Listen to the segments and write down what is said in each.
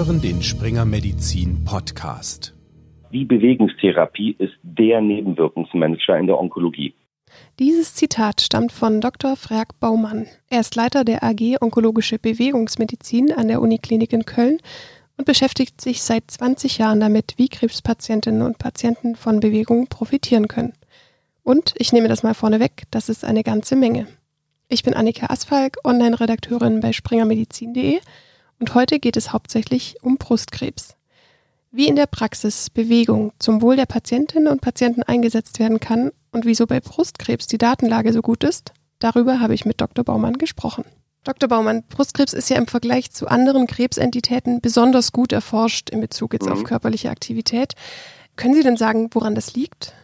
hören den Springer Medizin Podcast. Die Bewegungstherapie ist der Nebenwirkungsmanager in der Onkologie. Dieses Zitat stammt von Dr. Frerk Baumann. Er ist Leiter der AG Onkologische Bewegungsmedizin an der Uniklinik in Köln und beschäftigt sich seit 20 Jahren damit, wie Krebspatientinnen und Patienten von Bewegung profitieren können. Und ich nehme das mal vorneweg, das ist eine ganze Menge. Ich bin Annika Asfalk, Online-Redakteurin bei springermedizin.de und heute geht es hauptsächlich um Brustkrebs. Wie in der Praxis Bewegung zum Wohl der Patientinnen und Patienten eingesetzt werden kann und wieso bei Brustkrebs die Datenlage so gut ist, darüber habe ich mit Dr. Baumann gesprochen. Dr. Baumann, Brustkrebs ist ja im Vergleich zu anderen Krebsentitäten besonders gut erforscht in Bezug jetzt mhm. auf körperliche Aktivität. Können Sie denn sagen, woran das liegt?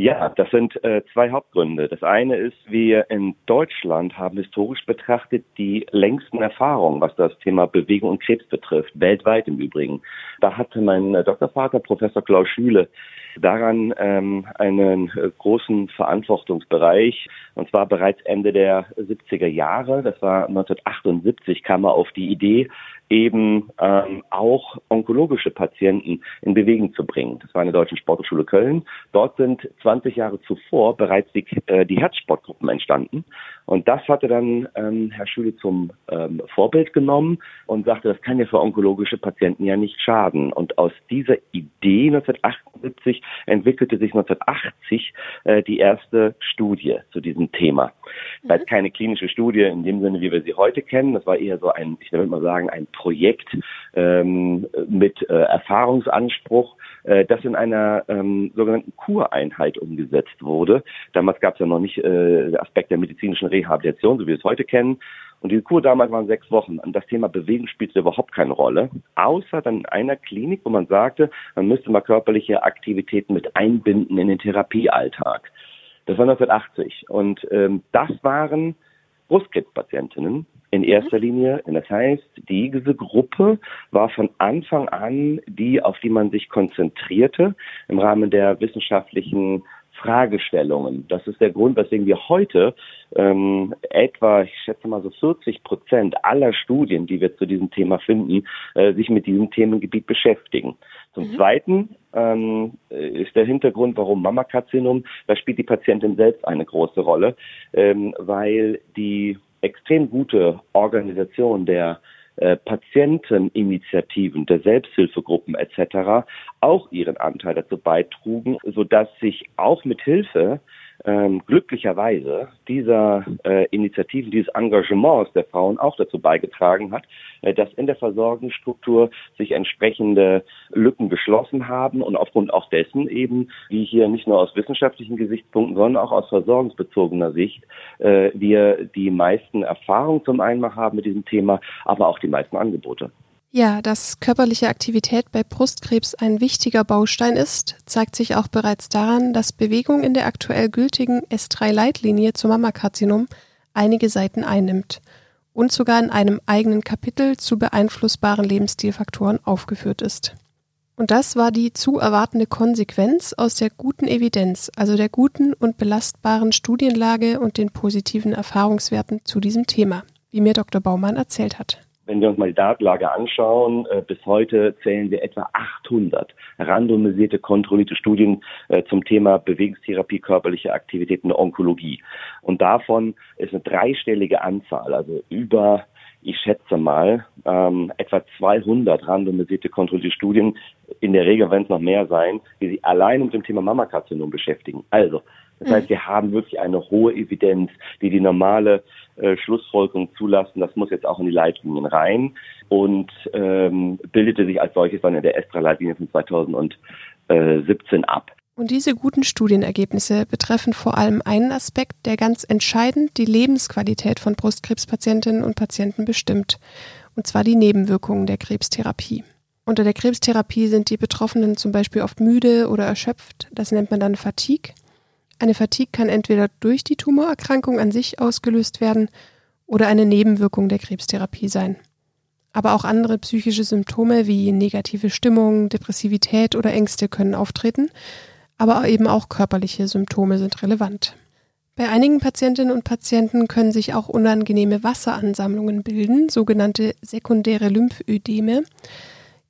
Ja, das sind äh, zwei Hauptgründe. Das eine ist, wir in Deutschland haben historisch betrachtet die längsten Erfahrungen, was das Thema Bewegung und Krebs betrifft, weltweit im Übrigen. Da hatte mein äh, Doktorvater, Professor Klaus Schüle, daran ähm, einen äh, großen Verantwortungsbereich. Und zwar bereits Ende der 70er Jahre, das war 1978, kam er auf die Idee, eben ähm, auch onkologische Patienten in Bewegung zu bringen. Das war eine deutsche Sporthochschule Köln. Dort sind 20 Jahre zuvor bereits die, äh, die Herzsportgruppen entstanden. Und das hatte dann ähm, Herr Schüle zum ähm, Vorbild genommen und sagte, das kann ja für onkologische Patienten ja nicht schaden. Und aus dieser Idee 1978 entwickelte sich 1980 äh, die erste Studie zu diesem Thema. Das ist keine klinische Studie in dem Sinne, wie wir sie heute kennen. Das war eher so ein, ich würde mal sagen, ein Projekt ähm, mit äh, Erfahrungsanspruch, äh, das in einer ähm, sogenannten Kureinheit umgesetzt wurde. Damals gab es ja noch nicht äh, der Aspekt der medizinischen Rehabilitation, so wie wir es heute kennen. Und diese Kur damals waren sechs Wochen. Und das Thema Bewegung spielte überhaupt keine Rolle, außer dann in einer Klinik, wo man sagte, man müsste mal körperliche Aktivitäten mit einbinden in den Therapiealltag. Das war 1980. Und ähm, das waren Brustkrebspatientinnen in erster Linie. Das heißt, diese Gruppe war von Anfang an die, auf die man sich konzentrierte im Rahmen der wissenschaftlichen Fragestellungen. Das ist der Grund, weswegen wir heute ähm, etwa, ich schätze mal so 40 Prozent aller Studien, die wir zu diesem Thema finden, äh, sich mit diesem Themengebiet beschäftigen. Zum mhm. Zweiten ähm, ist der Hintergrund, warum Mammakarzinom, da spielt die Patientin selbst eine große Rolle, ähm, weil die extrem gute Organisation der äh, Patienteninitiativen, der Selbsthilfegruppen etc. auch ihren Anteil dazu beitrugen, sodass sich auch mit Hilfe ähm, glücklicherweise dieser äh, Initiativen, dieses Engagements der Frauen auch dazu beigetragen hat, äh, dass in der Versorgungsstruktur sich entsprechende Lücken geschlossen haben und aufgrund auch dessen eben, wie hier nicht nur aus wissenschaftlichen Gesichtspunkten, sondern auch aus versorgungsbezogener Sicht, äh, wir die meisten Erfahrungen zum einen haben mit diesem Thema, aber auch die meisten Angebote. Ja, dass körperliche Aktivität bei Brustkrebs ein wichtiger Baustein ist, zeigt sich auch bereits daran, dass Bewegung in der aktuell gültigen S3-Leitlinie zum Mammakarzinom einige Seiten einnimmt und sogar in einem eigenen Kapitel zu beeinflussbaren Lebensstilfaktoren aufgeführt ist. Und das war die zu erwartende Konsequenz aus der guten Evidenz, also der guten und belastbaren Studienlage und den positiven Erfahrungswerten zu diesem Thema, wie mir Dr. Baumann erzählt hat. Wenn wir uns mal die Datenlage anschauen, äh, bis heute zählen wir etwa 800 randomisierte, kontrollierte Studien äh, zum Thema Bewegungstherapie, körperliche Aktivität in der Onkologie. Und davon ist eine dreistellige Anzahl, also über ich schätze mal, ähm, etwa 200 randomisierte kontrollierte Studien, in der Regel werden es noch mehr sein, die sich allein mit dem Thema Mammakarzinom beschäftigen. Also, das heißt, wir haben wirklich eine hohe Evidenz, die die normale äh, Schlussfolgerung zulassen. Das muss jetzt auch in die Leitlinien rein und ähm, bildete sich als solches dann in der ESTRA-Leitlinie von 2017 ab. Und diese guten Studienergebnisse betreffen vor allem einen Aspekt, der ganz entscheidend die Lebensqualität von Brustkrebspatientinnen und Patienten bestimmt, und zwar die Nebenwirkungen der Krebstherapie. Unter der Krebstherapie sind die Betroffenen zum Beispiel oft müde oder erschöpft, das nennt man dann Fatigue. Eine Fatigue kann entweder durch die Tumorerkrankung an sich ausgelöst werden oder eine Nebenwirkung der Krebstherapie sein. Aber auch andere psychische Symptome wie negative Stimmung, Depressivität oder Ängste können auftreten, aber eben auch körperliche Symptome sind relevant. Bei einigen Patientinnen und Patienten können sich auch unangenehme Wasseransammlungen bilden, sogenannte sekundäre Lymphödeme.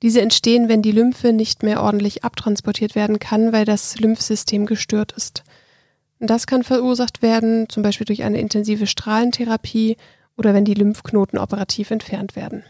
Diese entstehen, wenn die Lymphe nicht mehr ordentlich abtransportiert werden kann, weil das Lymphsystem gestört ist. Das kann verursacht werden, zum Beispiel durch eine intensive Strahlentherapie oder wenn die Lymphknoten operativ entfernt werden.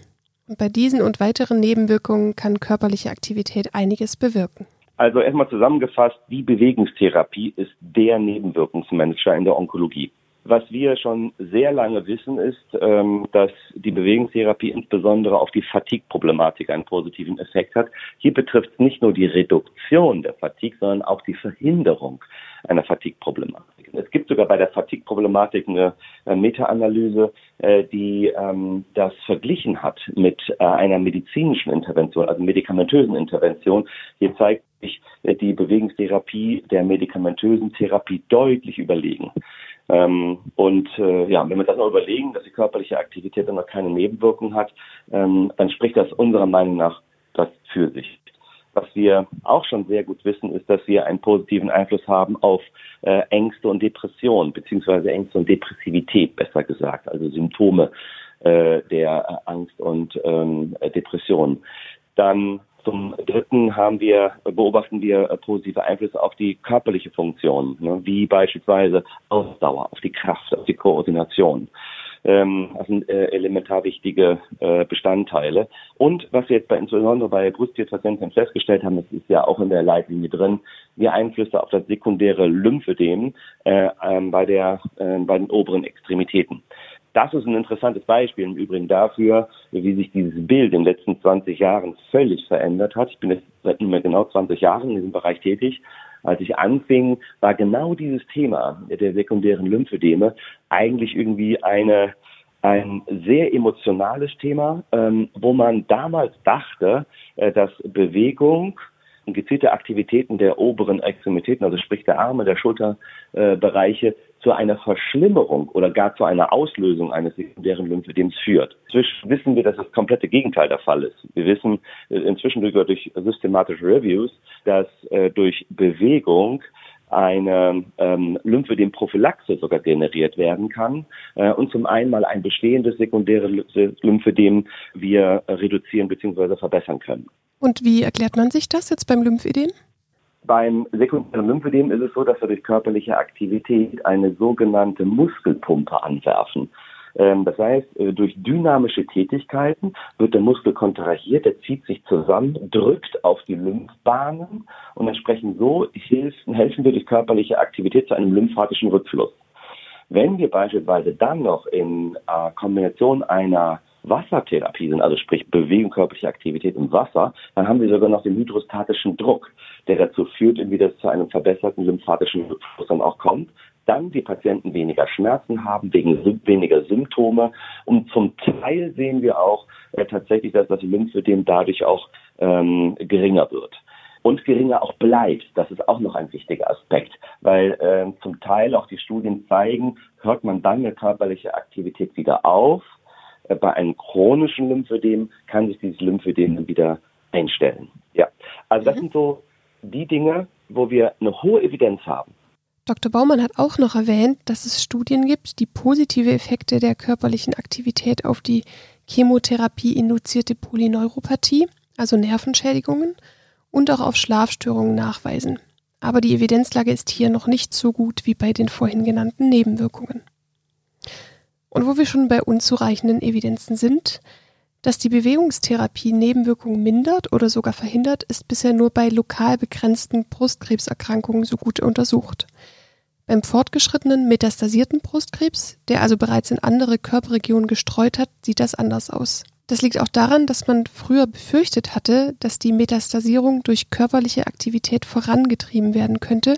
Und bei diesen und weiteren Nebenwirkungen kann körperliche Aktivität einiges bewirken. Also erstmal zusammengefasst, die Bewegungstherapie ist der Nebenwirkungsmanager in der Onkologie. Was wir schon sehr lange wissen, ist, ähm, dass die Bewegungstherapie insbesondere auf die Fatigue-Problematik einen positiven Effekt hat. Hier betrifft es nicht nur die Reduktion der Fatigue, sondern auch die Verhinderung einer Fatigue-Problematik. Es gibt sogar bei der Fatigue-Problematik eine Meta-Analyse, äh, die ähm, das verglichen hat mit äh, einer medizinischen Intervention, also medikamentösen Intervention. Hier zeigt sich äh, die Bewegungstherapie der medikamentösen Therapie deutlich überlegen. Ähm, und äh, ja, wenn wir das noch überlegen, dass die körperliche Aktivität dann noch keine Nebenwirkungen hat, ähm, dann spricht das unserer Meinung nach das für sich. Was wir auch schon sehr gut wissen, ist, dass wir einen positiven Einfluss haben auf äh, Ängste und Depressionen, beziehungsweise Ängste und Depressivität, besser gesagt, also Symptome äh, der äh, Angst und ähm, Depression. Dann zum Dritten haben wir, beobachten wir positive Einflüsse auf die körperliche Funktion, ne, wie beispielsweise Ausdauer, auf die Kraft, auf die Koordination. Ähm, das sind äh, elementar wichtige äh, Bestandteile. Und was wir jetzt bei, insbesondere bei Brustkrebspatienten festgestellt haben, das ist ja auch in der Leitlinie drin, die Einflüsse auf das sekundäre Lymphödem äh, ähm, bei, der, bei den oberen Extremitäten. Das ist ein interessantes Beispiel im Übrigen dafür, wie sich dieses Bild in den letzten 20 Jahren völlig verändert hat. Ich bin jetzt seit nunmehr genau 20 Jahren in diesem Bereich tätig. Als ich anfing, war genau dieses Thema der sekundären Lymphödeme eigentlich irgendwie eine, ein sehr emotionales Thema, ähm, wo man damals dachte, äh, dass Bewegung und gezielte Aktivitäten der oberen Extremitäten, also sprich der Arme, der Schulterbereiche, äh, zu einer Verschlimmerung oder gar zu einer Auslösung eines sekundären Lymphödems führt. Inzwischen wissen wir, dass das komplette Gegenteil der Fall ist. Wir wissen äh, inzwischen durch, systematische Reviews, dass äh, durch Bewegung eine ähm, Lymphödem-Prophylaxe sogar generiert werden kann äh, und zum einen mal ein bestehendes sekundäres Lymphödem wir reduzieren bzw. verbessern können. Und wie erklärt man sich das jetzt beim Lymphödem? Beim sekundären Lymphödem ist es so, dass wir durch körperliche Aktivität eine sogenannte Muskelpumpe anwerfen. Ähm, das heißt, äh, durch dynamische Tätigkeiten wird der Muskel kontrahiert, der zieht sich zusammen, drückt auf die Lymphbahnen und entsprechend so helfen, helfen wir durch körperliche Aktivität zu einem lymphatischen Rückfluss. Wenn wir beispielsweise dann noch in äh, Kombination einer Wassertherapie sind, also sprich Bewegung, körperliche Aktivität im Wasser, dann haben wir sogar noch den hydrostatischen Druck, der dazu führt, wie das zu einem verbesserten lymphatischen Rückfluss dann auch kommt. Dann die Patienten weniger Schmerzen haben, wegen weniger Symptome. Und zum Teil sehen wir auch äh, tatsächlich, dass das Lymphödem dadurch auch ähm, geringer wird und geringer auch bleibt. Das ist auch noch ein wichtiger Aspekt, weil äh, zum Teil auch die Studien zeigen, hört man dann eine körperliche Aktivität wieder auf bei einem chronischen Lymphödem kann sich dieses Lymphödem wieder einstellen. Ja, also das mhm. sind so die Dinge, wo wir eine hohe Evidenz haben. Dr. Baumann hat auch noch erwähnt, dass es Studien gibt, die positive Effekte der körperlichen Aktivität auf die Chemotherapie induzierte Polyneuropathie, also Nervenschädigungen, und auch auf Schlafstörungen nachweisen. Aber die Evidenzlage ist hier noch nicht so gut wie bei den vorhin genannten Nebenwirkungen. Und wo wir schon bei unzureichenden Evidenzen sind, dass die Bewegungstherapie Nebenwirkungen mindert oder sogar verhindert, ist bisher nur bei lokal begrenzten Brustkrebserkrankungen so gut untersucht. Beim fortgeschrittenen metastasierten Brustkrebs, der also bereits in andere Körperregionen gestreut hat, sieht das anders aus. Das liegt auch daran, dass man früher befürchtet hatte, dass die Metastasierung durch körperliche Aktivität vorangetrieben werden könnte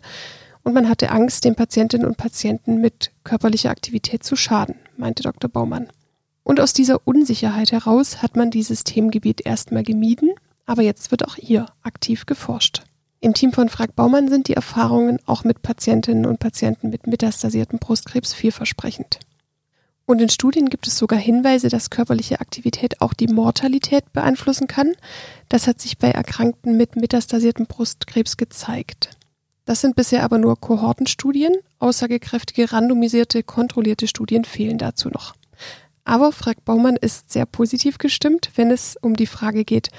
und man hatte Angst, den Patientinnen und Patienten mit körperlicher Aktivität zu schaden, meinte Dr. Baumann. Und aus dieser Unsicherheit heraus hat man dieses Themengebiet erstmal gemieden, aber jetzt wird auch hier aktiv geforscht. Im Team von Frag Baumann sind die Erfahrungen auch mit Patientinnen und Patienten mit metastasiertem Brustkrebs vielversprechend. Und in Studien gibt es sogar Hinweise, dass körperliche Aktivität auch die Mortalität beeinflussen kann. Das hat sich bei Erkrankten mit metastasiertem Brustkrebs gezeigt. Das sind bisher aber nur Kohortenstudien. Aussagekräftige, randomisierte, kontrollierte Studien fehlen dazu noch. Aber Frank Baumann ist sehr positiv gestimmt, wenn es um die Frage geht,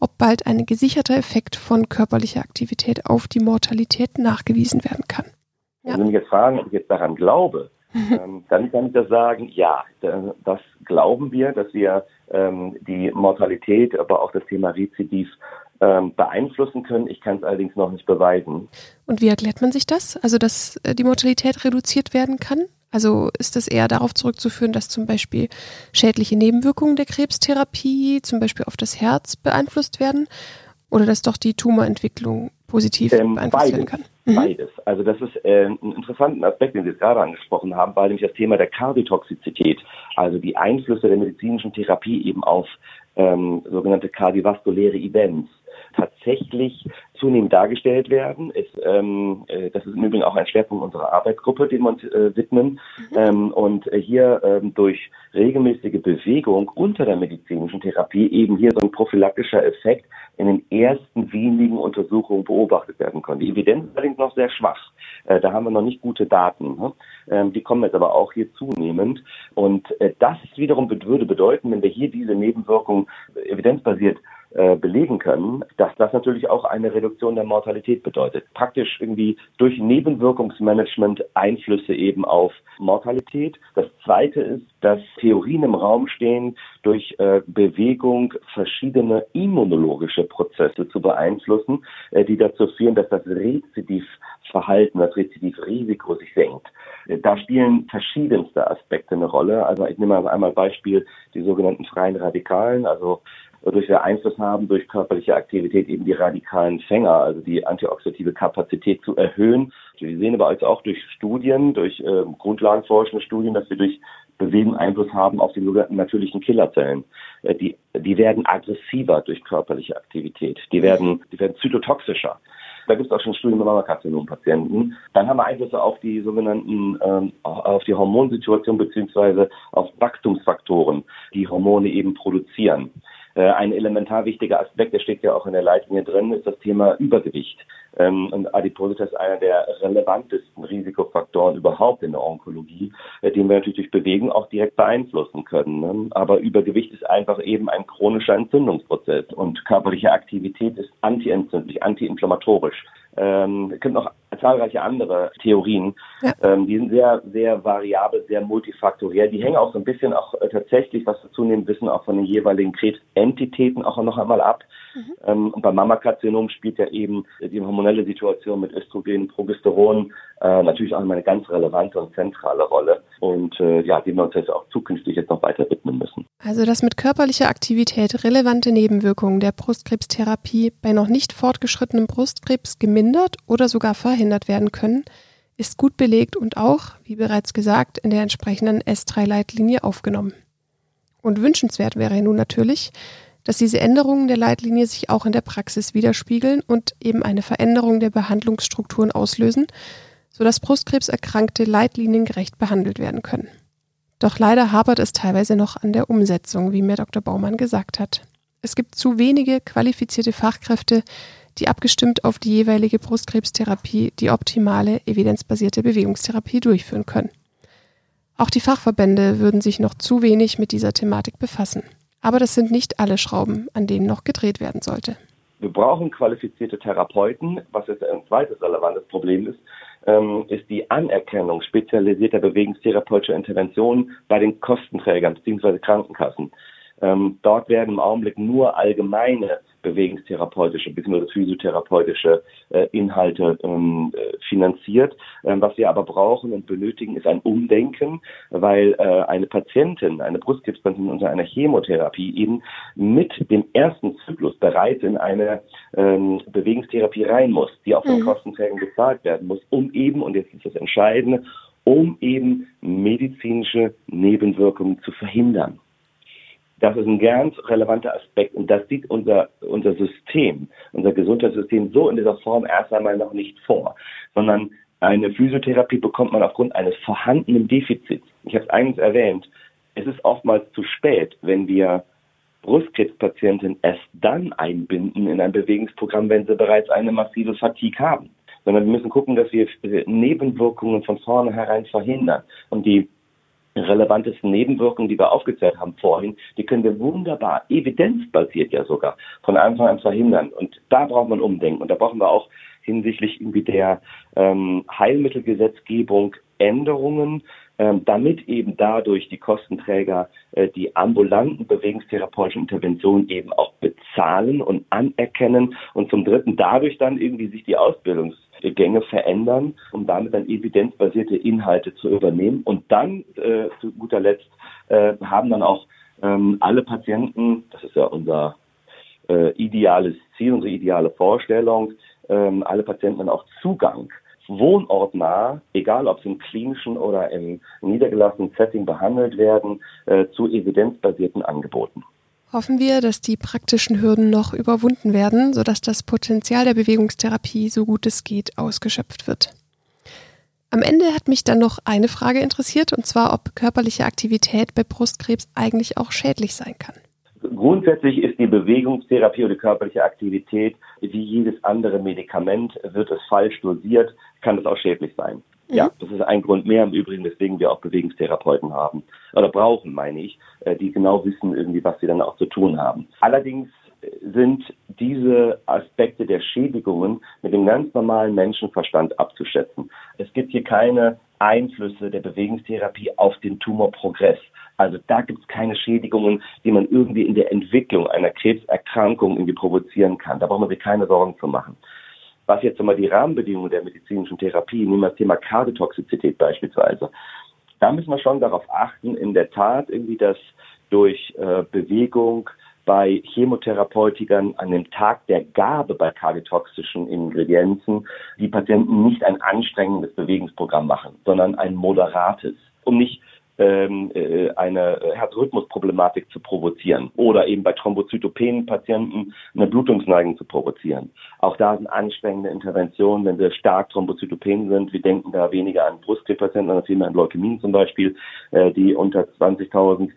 ob bald ein gesicherter Effekt von körperlicher Aktivität auf die Mortalität nachgewiesen werden kann. Ja. Wenn Sie mich jetzt fragen, ob ich jetzt daran glaube, ähm, dann kann ich das sagen, ja, das glauben wir, dass wir ähm, die Mortalität, aber auch das Thema Rezidiv ähm, beeinflussen können. Ich kann es allerdings noch nicht beweisen. Und wie erklärt man sich das? Also, dass äh, die Mortalität reduziert werden kann? Also ist das eher darauf zurückzuführen, dass zum Beispiel schädliche Nebenwirkungen der Krebstherapie, zum Beispiel auf das Herz, beeinflusst werden? Oder dass doch die Tumorentwicklung positiv ähm, beeinflusst beides, werden kann? Mhm. Beides. Also das ist äh, ein interessanter Aspekt, den Sie jetzt gerade angesprochen haben, war nämlich das Thema der Kardiotoxizität, also die Einflüsse der medizinischen Therapie eben auf ähm, sogenannte kardiovaskuläre Events tatsächlich zunehmend dargestellt werden. Ist, ähm, äh, das ist im Übrigen auch ein Schwerpunkt unserer Arbeitsgruppe, den wir uns äh, widmen. Mhm. Ähm, und äh, hier ähm, durch regelmäßige Bewegung unter der medizinischen Therapie eben hier so ein prophylaktischer Effekt in den ersten wenigen Untersuchungen beobachtet werden konnte. Die Evidenz ist allerdings noch sehr schwach. Äh, da haben wir noch nicht gute Daten. Ne? Ähm, die kommen jetzt aber auch hier zunehmend. Und äh, das wiederum würde bedeuten, wenn wir hier diese Nebenwirkung evidenzbasiert äh, belegen können, dass das natürlich auch eine Reduktion der Mortalität bedeutet. Praktisch irgendwie durch Nebenwirkungsmanagement Einflüsse eben auf Mortalität. Das zweite ist, dass Theorien im Raum stehen, durch äh, Bewegung verschiedene immunologische Prozesse zu beeinflussen, äh, die dazu führen, dass das Rezidivverhalten, das Rezidivrisiko sich senkt. Äh, da spielen verschiedenste Aspekte eine Rolle. Also ich nehme einmal Beispiel die sogenannten freien Radikalen, also durch wir Einfluss haben, durch körperliche Aktivität eben die radikalen Fänger, also die antioxidative Kapazität zu erhöhen. Wir sehen aber also auch durch Studien, durch äh, grundlagenforschende Studien, dass wir durch Bewegung Einfluss haben auf die sogenannten natürlichen Killerzellen. Äh, die, die werden aggressiver durch körperliche Aktivität. Die werden, die werden zytotoxischer. Da gibt es auch schon Studien mit Mammakarzinom-Patienten. Dann haben wir Einflüsse auf die sogenannten, ähm, auf die Hormonsituation beziehungsweise auf Wachstumsfaktoren, die Hormone eben produzieren. Äh, ein elementar wichtiger Aspekt, der steht ja auch in der Leitlinie drin, ist das Thema Übergewicht. Ähm, und Adipositas ist einer der relevantesten Risikofaktoren überhaupt in der Onkologie, äh, den wir natürlich durch Bewegung auch direkt beeinflussen können. Ne? Aber Übergewicht ist einfach eben ein chronischer Entzündungsprozess und körperliche Aktivität ist antientzündlich, antiinflammatorisch. Ähm, es gibt noch zahlreiche andere Theorien. Ja. Ähm, die sind sehr, sehr variabel, sehr multifaktoriell. Die hängen auch so ein bisschen auch äh, tatsächlich, was wir zunehmend wissen, auch von den jeweiligen Krebsentitäten auch noch einmal ab. Mhm. Ähm, und beim Mammakarzinom spielt ja eben die hormonelle Situation mit Östrogen, Progesteron äh, natürlich auch eine ganz relevante und zentrale Rolle. Und äh, ja, dem wir uns jetzt auch zukünftig jetzt noch weiter widmen müssen. Also, dass mit körperlicher Aktivität relevante Nebenwirkungen der Brustkrebstherapie bei noch nicht fortgeschrittenem Brustkrebs gemindert oder sogar verhindert werden können, ist gut belegt und auch, wie bereits gesagt, in der entsprechenden S3-Leitlinie aufgenommen. Und wünschenswert wäre nun natürlich, dass diese Änderungen der Leitlinie sich auch in der Praxis widerspiegeln und eben eine Veränderung der Behandlungsstrukturen auslösen, sodass Brustkrebserkrankte leitliniengerecht behandelt werden können. Doch leider hapert es teilweise noch an der Umsetzung, wie mir Dr. Baumann gesagt hat. Es gibt zu wenige qualifizierte Fachkräfte, die abgestimmt auf die jeweilige Brustkrebstherapie die optimale evidenzbasierte Bewegungstherapie durchführen können. Auch die Fachverbände würden sich noch zu wenig mit dieser Thematik befassen. Aber das sind nicht alle Schrauben, an denen noch gedreht werden sollte. Wir brauchen qualifizierte Therapeuten. Was jetzt ein zweites relevantes Problem ist, ähm, ist die Anerkennung spezialisierter bewegungstherapeutischer Interventionen bei den Kostenträgern bzw. Krankenkassen. Ähm, dort werden im Augenblick nur allgemeine bewegungstherapeutische bzw. physiotherapeutische äh, Inhalte ähm, äh, finanziert. Ähm, was wir aber brauchen und benötigen, ist ein Umdenken, weil äh, eine Patientin, eine Brustkrebspatientin unter einer Chemotherapie eben mit dem ersten Zyklus bereits in eine ähm, Bewegungstherapie rein muss, die auch von mhm. Kostenträgern bezahlt werden muss, um eben, und jetzt ist das Entscheidende, um eben medizinische Nebenwirkungen zu verhindern. Das ist ein ganz relevanter Aspekt und das sieht unser, unser System, unser Gesundheitssystem so in dieser Form erst einmal noch nicht vor, sondern eine Physiotherapie bekommt man aufgrund eines vorhandenen Defizits. Ich habe es eingangs erwähnt, es ist oftmals zu spät, wenn wir Brustkrebspatienten erst dann einbinden in ein Bewegungsprogramm, wenn sie bereits eine massive Fatigue haben. Sondern wir müssen gucken, dass wir Nebenwirkungen von vornherein verhindern. Und die relevantesten Nebenwirkungen, die wir aufgezählt haben vorhin, die können wir wunderbar, evidenzbasiert ja sogar, von Anfang an verhindern. Und da braucht man Umdenken. Und da brauchen wir auch hinsichtlich irgendwie der ähm, Heilmittelgesetzgebung Änderungen, ähm, damit eben dadurch die Kostenträger äh, die ambulanten bewegungstherapeutischen Interventionen eben auch bezahlen und anerkennen und zum Dritten dadurch dann irgendwie sich die Ausbildungsgänge verändern, um damit dann evidenzbasierte Inhalte zu übernehmen. Und dann äh, zu guter Letzt äh, haben dann auch ähm, alle Patienten, das ist ja unser äh, ideales Ziel, unsere ideale Vorstellung, ähm, alle Patienten dann auch Zugang wohnortnah, egal ob sie im klinischen oder im niedergelassenen Setting behandelt werden, äh, zu evidenzbasierten Angeboten. Hoffen wir, dass die praktischen Hürden noch überwunden werden, sodass das Potenzial der Bewegungstherapie so gut es geht ausgeschöpft wird. Am Ende hat mich dann noch eine Frage interessiert, und zwar, ob körperliche Aktivität bei Brustkrebs eigentlich auch schädlich sein kann. Grundsätzlich ist die Bewegungstherapie oder körperliche Aktivität wie jedes andere Medikament, wird es falsch dosiert, kann es auch schädlich sein. Mhm. Ja, das ist ein Grund mehr im Übrigen, weswegen wir auch Bewegungstherapeuten haben oder brauchen, meine ich, äh, die genau wissen irgendwie, was sie dann auch zu tun haben. Allerdings sind diese Aspekte der Schädigungen mit dem ganz normalen Menschenverstand abzuschätzen. Es gibt hier keine Einflüsse der Bewegungstherapie auf den Tumorprogress. Also da gibt es keine Schädigungen, die man irgendwie in der Entwicklung einer Krebserkrankung irgendwie provozieren kann. Da braucht man sich keine Sorgen zu machen. Was jetzt einmal die Rahmenbedingungen der medizinischen Therapie, nehmen wir das Thema Kardiotoxizität beispielsweise. Da müssen wir schon darauf achten, in der Tat irgendwie, dass durch äh, Bewegung, bei Chemotherapeutikern an dem Tag der Gabe bei kardiotoxischen Ingredienzen die Patienten nicht ein anstrengendes Bewegungsprogramm machen, sondern ein moderates, um nicht eine Herzrhythmusproblematik zu provozieren oder eben bei thrombozytopenen Patienten eine Blutungsneigung zu provozieren. Auch da sind anstrengende Interventionen, wenn wir stark thrombozytopen sind. Wir denken da weniger an Brustkrebspatienten, sondern vielmehr an Leukämien zum Beispiel, äh, die unter 20.000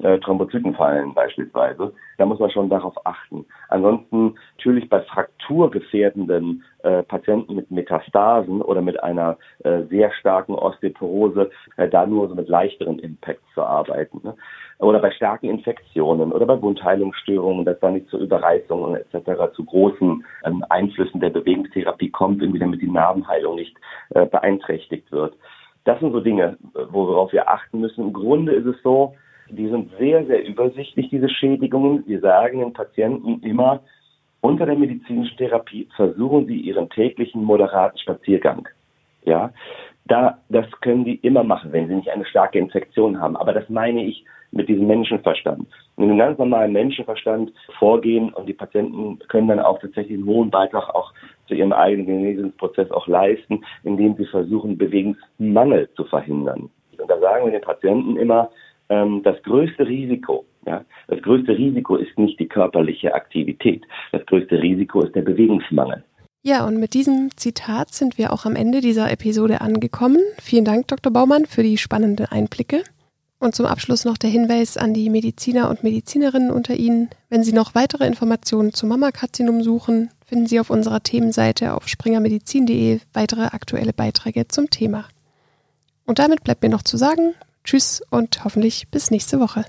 äh, Thrombozytenfallen beispielsweise. Da muss man schon darauf achten. Ansonsten natürlich bei frakturgefährdenden äh, Patienten mit Metastasen oder mit einer äh, sehr starken Osteoporose, äh, da nur so mit leichteren Impacts zu arbeiten. Ne? Oder bei starken Infektionen oder bei Wundheilungsstörungen, dass da nicht zu Überreißungen etc., zu großen ähm, Einflüssen der Bewegungstherapie kommt, irgendwie damit die Narbenheilung nicht äh, beeinträchtigt wird. Das sind so Dinge, worauf wir achten müssen. Im Grunde ist es so, die sind sehr, sehr übersichtlich, diese Schädigungen. Wir sagen den Patienten immer, unter der medizinischen Therapie versuchen sie ihren täglichen moderaten Spaziergang. Ja, da, das können die immer machen, wenn sie nicht eine starke Infektion haben. Aber das meine ich mit diesem Menschenverstand. Mit einem ganz normalen Menschenverstand vorgehen und die Patienten können dann auch tatsächlich einen hohen Beitrag auch zu ihrem eigenen Genesungsprozess auch leisten, indem sie versuchen, Bewegungsmangel zu verhindern. Und da sagen wir den Patienten immer, ähm, das größte Risiko, ja, das größte Risiko ist nicht die körperliche Aktivität. Das größte Risiko ist der Bewegungsmangel. Ja, und mit diesem Zitat sind wir auch am Ende dieser Episode angekommen. Vielen Dank, Dr. Baumann, für die spannenden Einblicke. Und zum Abschluss noch der Hinweis an die Mediziner und Medizinerinnen unter Ihnen. Wenn Sie noch weitere Informationen zum Mammakarzinom suchen, finden Sie auf unserer Themenseite auf springermedizin.de weitere aktuelle Beiträge zum Thema. Und damit bleibt mir noch zu sagen, Tschüss und hoffentlich bis nächste Woche.